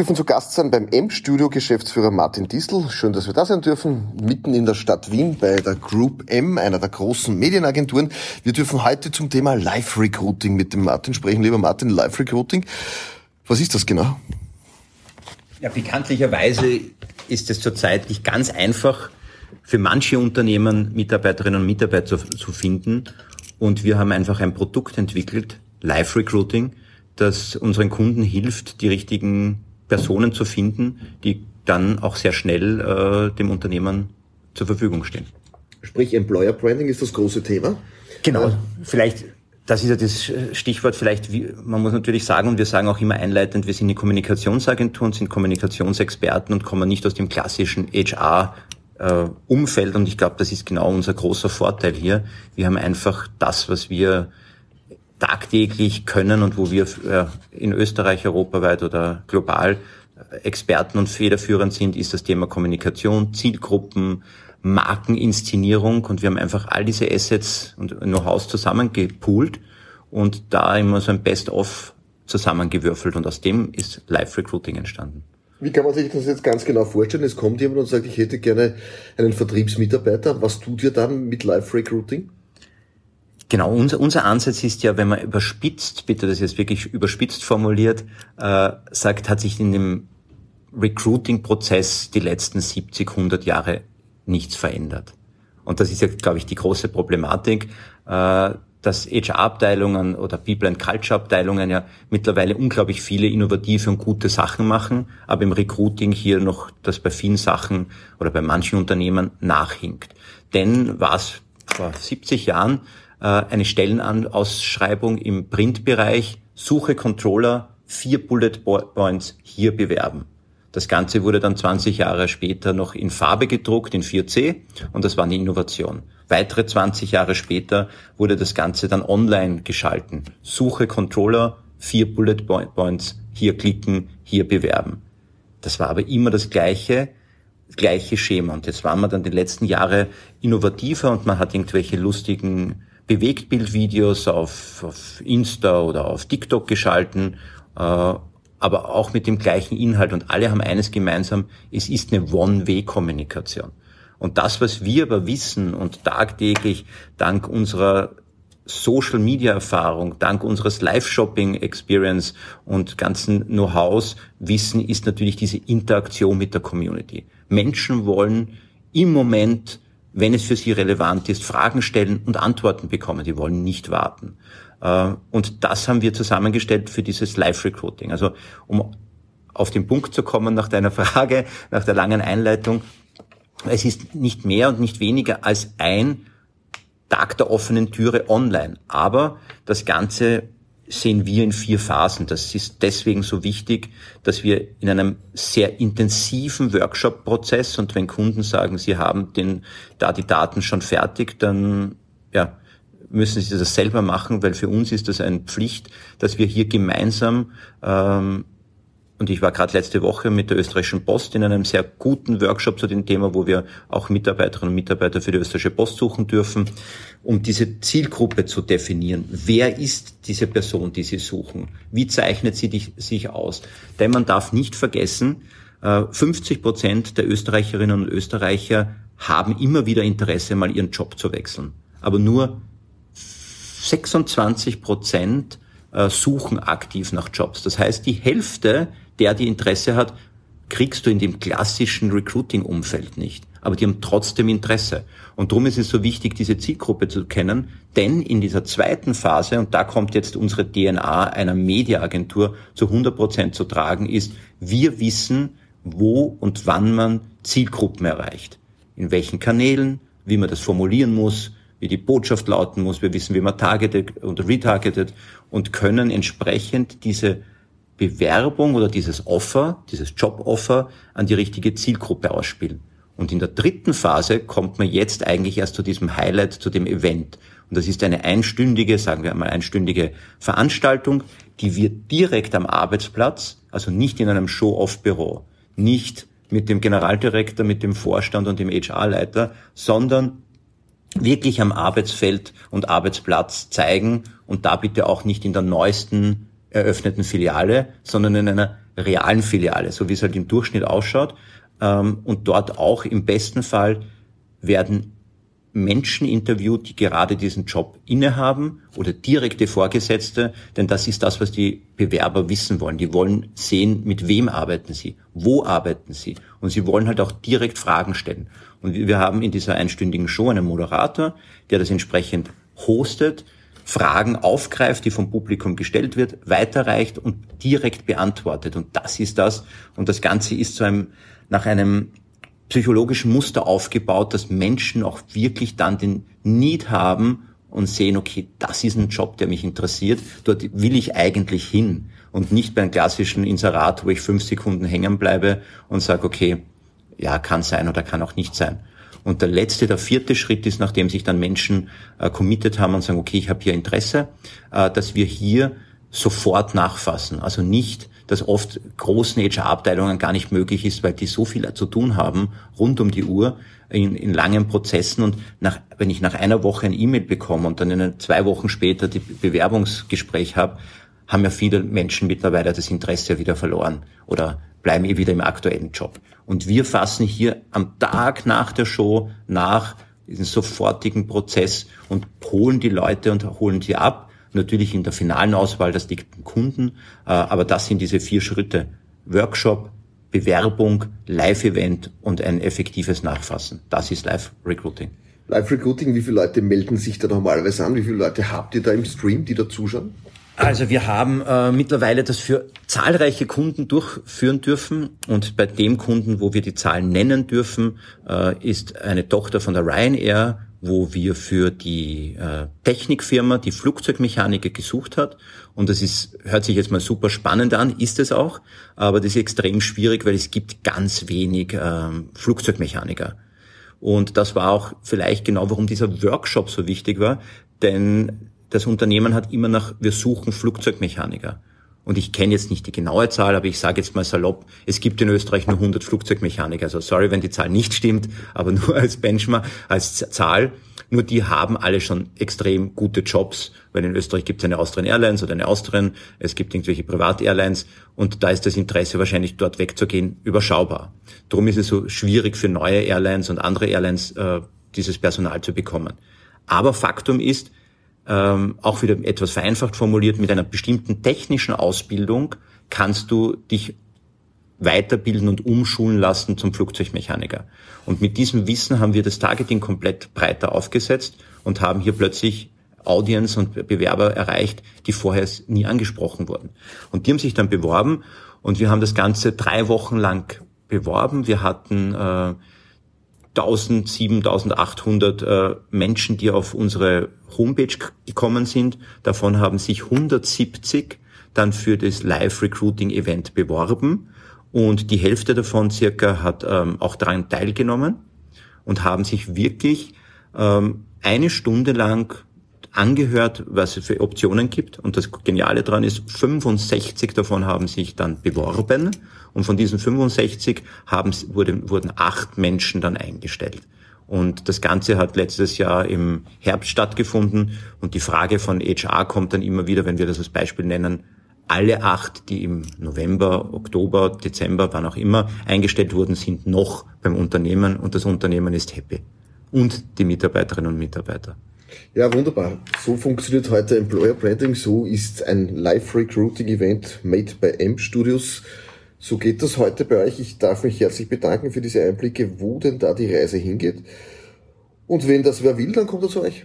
dürfen zu Gast sein beim M-Studio Geschäftsführer Martin Distel. Schön, dass wir da sein dürfen, mitten in der Stadt Wien bei der Group M, einer der großen Medienagenturen. Wir dürfen heute zum Thema Live-Recruiting mit dem Martin sprechen. Lieber Martin, Live-Recruiting, was ist das genau? Ja, bekanntlicherweise ist es zurzeit nicht ganz einfach, für manche Unternehmen Mitarbeiterinnen und Mitarbeiter zu, finden. Und wir haben einfach ein Produkt entwickelt, Live-Recruiting, das unseren Kunden hilft, die richtigen Personen zu finden, die dann auch sehr schnell äh, dem Unternehmen zur Verfügung stehen. Sprich, Employer Branding ist das große Thema. Genau. Äh, vielleicht, das ist ja das Stichwort, vielleicht, wie, man muss natürlich sagen, und wir sagen auch immer einleitend, wir sind eine Kommunikationsagentur und sind Kommunikationsexperten und kommen nicht aus dem klassischen HR äh, Umfeld und ich glaube, das ist genau unser großer Vorteil hier. Wir haben einfach das, was wir tagtäglich können und wo wir äh, in Österreich, europaweit oder global äh, Experten und federführend sind, ist das Thema Kommunikation, Zielgruppen, Markeninszenierung und wir haben einfach all diese Assets und Know-hows zusammengepoolt und da immer so ein Best-of zusammengewürfelt und aus dem ist Live-Recruiting entstanden. Wie kann man sich das jetzt ganz genau vorstellen? Es kommt jemand und sagt, ich hätte gerne einen Vertriebsmitarbeiter. Was tut ihr dann mit Live-Recruiting? Genau, unser, unser Ansatz ist ja, wenn man überspitzt, bitte das jetzt wirklich überspitzt formuliert, äh, sagt, hat sich in dem Recruiting-Prozess die letzten 70, 100 Jahre nichts verändert. Und das ist ja, glaube ich, die große Problematik, äh, dass HR-Abteilungen oder People and Culture-Abteilungen ja mittlerweile unglaublich viele innovative und gute Sachen machen, aber im Recruiting hier noch das bei vielen Sachen oder bei manchen Unternehmen nachhinkt. Denn was vor 70 Jahren eine Stellenausschreibung im Printbereich, Suche Controller, vier Bullet Points hier bewerben. Das Ganze wurde dann 20 Jahre später noch in Farbe gedruckt, in 4C, und das war eine Innovation. Weitere 20 Jahre später wurde das Ganze dann online geschalten. Suche Controller, vier Bullet Points, hier klicken, hier bewerben. Das war aber immer das gleiche, gleiche Schema. Und jetzt waren wir dann die letzten Jahre innovativer und man hat irgendwelche lustigen Bewegtbildvideos auf, auf Insta oder auf TikTok geschalten, äh, aber auch mit dem gleichen Inhalt. Und alle haben eines gemeinsam, es ist eine One-Way-Kommunikation. Und das, was wir aber wissen und tagtäglich dank unserer Social-Media-Erfahrung, dank unseres Live-Shopping-Experience und ganzen Know-hows wissen, ist natürlich diese Interaktion mit der Community. Menschen wollen im Moment wenn es für sie relevant ist, Fragen stellen und Antworten bekommen. Die wollen nicht warten. Äh, und das haben wir zusammengestellt für dieses Live-Recruiting. Also um auf den Punkt zu kommen nach deiner Frage, nach der langen Einleitung, es ist nicht mehr und nicht weniger als ein Tag der offenen Türe online. Aber das Ganze sehen wir in vier Phasen. Das ist deswegen so wichtig, dass wir in einem sehr intensiven Workshop-Prozess und wenn Kunden sagen, sie haben den, da die Daten schon fertig, dann ja, müssen sie das selber machen, weil für uns ist das eine Pflicht, dass wir hier gemeinsam ähm, und ich war gerade letzte Woche mit der österreichischen Post in einem sehr guten Workshop zu dem Thema, wo wir auch Mitarbeiterinnen und Mitarbeiter für die österreichische Post suchen dürfen, um diese Zielgruppe zu definieren. Wer ist diese Person, die Sie suchen? Wie zeichnet sie sich aus? Denn man darf nicht vergessen, 50 äh, Prozent der Österreicherinnen und Österreicher haben immer wieder Interesse, mal ihren Job zu wechseln. Aber nur 26 Prozent äh, suchen aktiv nach Jobs. Das heißt, die Hälfte der, die Interesse hat, kriegst du in dem klassischen Recruiting-Umfeld nicht. Aber die haben trotzdem Interesse. Und darum ist es so wichtig, diese Zielgruppe zu kennen, denn in dieser zweiten Phase, und da kommt jetzt unsere DNA einer Mediaagentur zu 100 Prozent zu tragen, ist, wir wissen, wo und wann man Zielgruppen erreicht. In welchen Kanälen, wie man das formulieren muss, wie die Botschaft lauten muss. Wir wissen, wie man targetet und retargetet und können entsprechend diese Bewerbung oder dieses Offer, dieses Joboffer an die richtige Zielgruppe ausspielen. Und in der dritten Phase kommt man jetzt eigentlich erst zu diesem Highlight, zu dem Event. Und das ist eine einstündige, sagen wir einmal einstündige Veranstaltung, die wird direkt am Arbeitsplatz, also nicht in einem Show-off-Büro, nicht mit dem Generaldirektor, mit dem Vorstand und dem HR-Leiter, sondern wirklich am Arbeitsfeld und Arbeitsplatz zeigen und da bitte auch nicht in der neuesten eröffneten Filiale, sondern in einer realen Filiale, so wie es halt im Durchschnitt ausschaut. Ähm, und dort auch im besten Fall werden Menschen interviewt, die gerade diesen Job innehaben oder direkte Vorgesetzte, denn das ist das, was die Bewerber wissen wollen. Die wollen sehen, mit wem arbeiten sie, wo arbeiten sie und sie wollen halt auch direkt Fragen stellen. Und wir haben in dieser einstündigen Show einen Moderator, der das entsprechend hostet, Fragen aufgreift, die vom Publikum gestellt wird, weiterreicht und direkt beantwortet. Und das ist das. Und das Ganze ist zu einem, nach einem psychologischen Muster aufgebaut, dass Menschen auch wirklich dann den Need haben und sehen, okay, das ist ein Job, der mich interessiert, dort will ich eigentlich hin und nicht beim klassischen Inserat, wo ich fünf Sekunden hängen bleibe und sage, okay, ja, kann sein oder kann auch nicht sein. Und der letzte, der vierte Schritt ist, nachdem sich dann Menschen äh, committed haben und sagen, okay, ich habe hier Interesse, äh, dass wir hier sofort nachfassen. Also nicht das oft großen HR-Abteilungen gar nicht möglich ist, weil die so viel zu tun haben, rund um die Uhr, in, in langen Prozessen. Und nach, wenn ich nach einer Woche ein E-Mail bekomme und dann in zwei Wochen später die Bewerbungsgespräch habe, haben ja viele Menschen mittlerweile das Interesse wieder verloren oder bleiben eh wieder im aktuellen Job. Und wir fassen hier am Tag nach der Show nach diesen sofortigen Prozess und holen die Leute und holen sie ab Natürlich in der finalen Auswahl, das liegt dem Kunden, äh, aber das sind diese vier Schritte. Workshop, Bewerbung, Live-Event und ein effektives Nachfassen. Das ist Live-Recruiting. Live-Recruiting, wie viele Leute melden sich da normalerweise an? Wie viele Leute habt ihr da im Stream, die da zuschauen? Also wir haben äh, mittlerweile das für zahlreiche Kunden durchführen dürfen und bei dem Kunden, wo wir die Zahlen nennen dürfen, äh, ist eine Tochter von der Ryanair wo wir für die äh, Technikfirma die Flugzeugmechaniker gesucht hat. Und das ist, hört sich jetzt mal super spannend an, ist es auch, aber das ist extrem schwierig, weil es gibt ganz wenig ähm, Flugzeugmechaniker. Und das war auch vielleicht genau, warum dieser Workshop so wichtig war, denn das Unternehmen hat immer nach, wir suchen Flugzeugmechaniker und ich kenne jetzt nicht die genaue Zahl, aber ich sage jetzt mal salopp, es gibt in Österreich nur 100 Flugzeugmechaniker. Also sorry, wenn die Zahl nicht stimmt, aber nur als Benchmark, als Zahl. Nur die haben alle schon extrem gute Jobs, weil in Österreich gibt es eine Austrian Airlines oder eine Austrian, es gibt irgendwelche Privat-Airlines und da ist das Interesse wahrscheinlich dort wegzugehen überschaubar. Darum ist es so schwierig für neue Airlines und andere Airlines äh, dieses Personal zu bekommen. Aber Faktum ist, ähm, auch wieder etwas vereinfacht formuliert, mit einer bestimmten technischen Ausbildung kannst du dich weiterbilden und umschulen lassen zum Flugzeugmechaniker. Und mit diesem Wissen haben wir das Targeting komplett breiter aufgesetzt und haben hier plötzlich Audience und Bewerber erreicht, die vorher nie angesprochen wurden. Und die haben sich dann beworben und wir haben das Ganze drei Wochen lang beworben. Wir hatten äh, 1000, 7800 äh, Menschen, die auf unsere Homepage gekommen sind. Davon haben sich 170 dann für das Live-Recruiting-Event beworben und die Hälfte davon circa hat ähm, auch daran teilgenommen und haben sich wirklich ähm, eine Stunde lang angehört, was es für Optionen gibt. Und das Geniale daran ist, 65 davon haben sich dann beworben. Und von diesen 65 haben, wurde, wurden acht Menschen dann eingestellt. Und das Ganze hat letztes Jahr im Herbst stattgefunden. Und die Frage von HR kommt dann immer wieder, wenn wir das als Beispiel nennen, alle acht, die im November, Oktober, Dezember, wann auch immer eingestellt wurden, sind noch beim Unternehmen und das Unternehmen ist happy. Und die Mitarbeiterinnen und Mitarbeiter. Ja, wunderbar. So funktioniert heute Employer Branding. So ist ein Live-Recruiting-Event made by M Studios. So geht das heute bei euch. Ich darf mich herzlich bedanken für diese Einblicke, wo denn da die Reise hingeht. Und wenn das wer will, dann kommt er zu euch.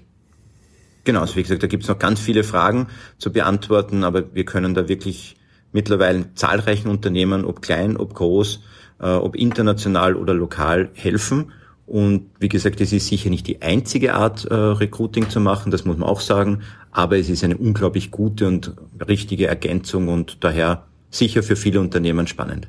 Genau, also wie gesagt, da gibt es noch ganz viele Fragen zu beantworten, aber wir können da wirklich mittlerweile zahlreichen Unternehmen, ob klein, ob groß, äh, ob international oder lokal helfen. Und wie gesagt, es ist sicher nicht die einzige Art, äh, Recruiting zu machen, das muss man auch sagen, aber es ist eine unglaublich gute und richtige Ergänzung und daher sicher für viele Unternehmen spannend.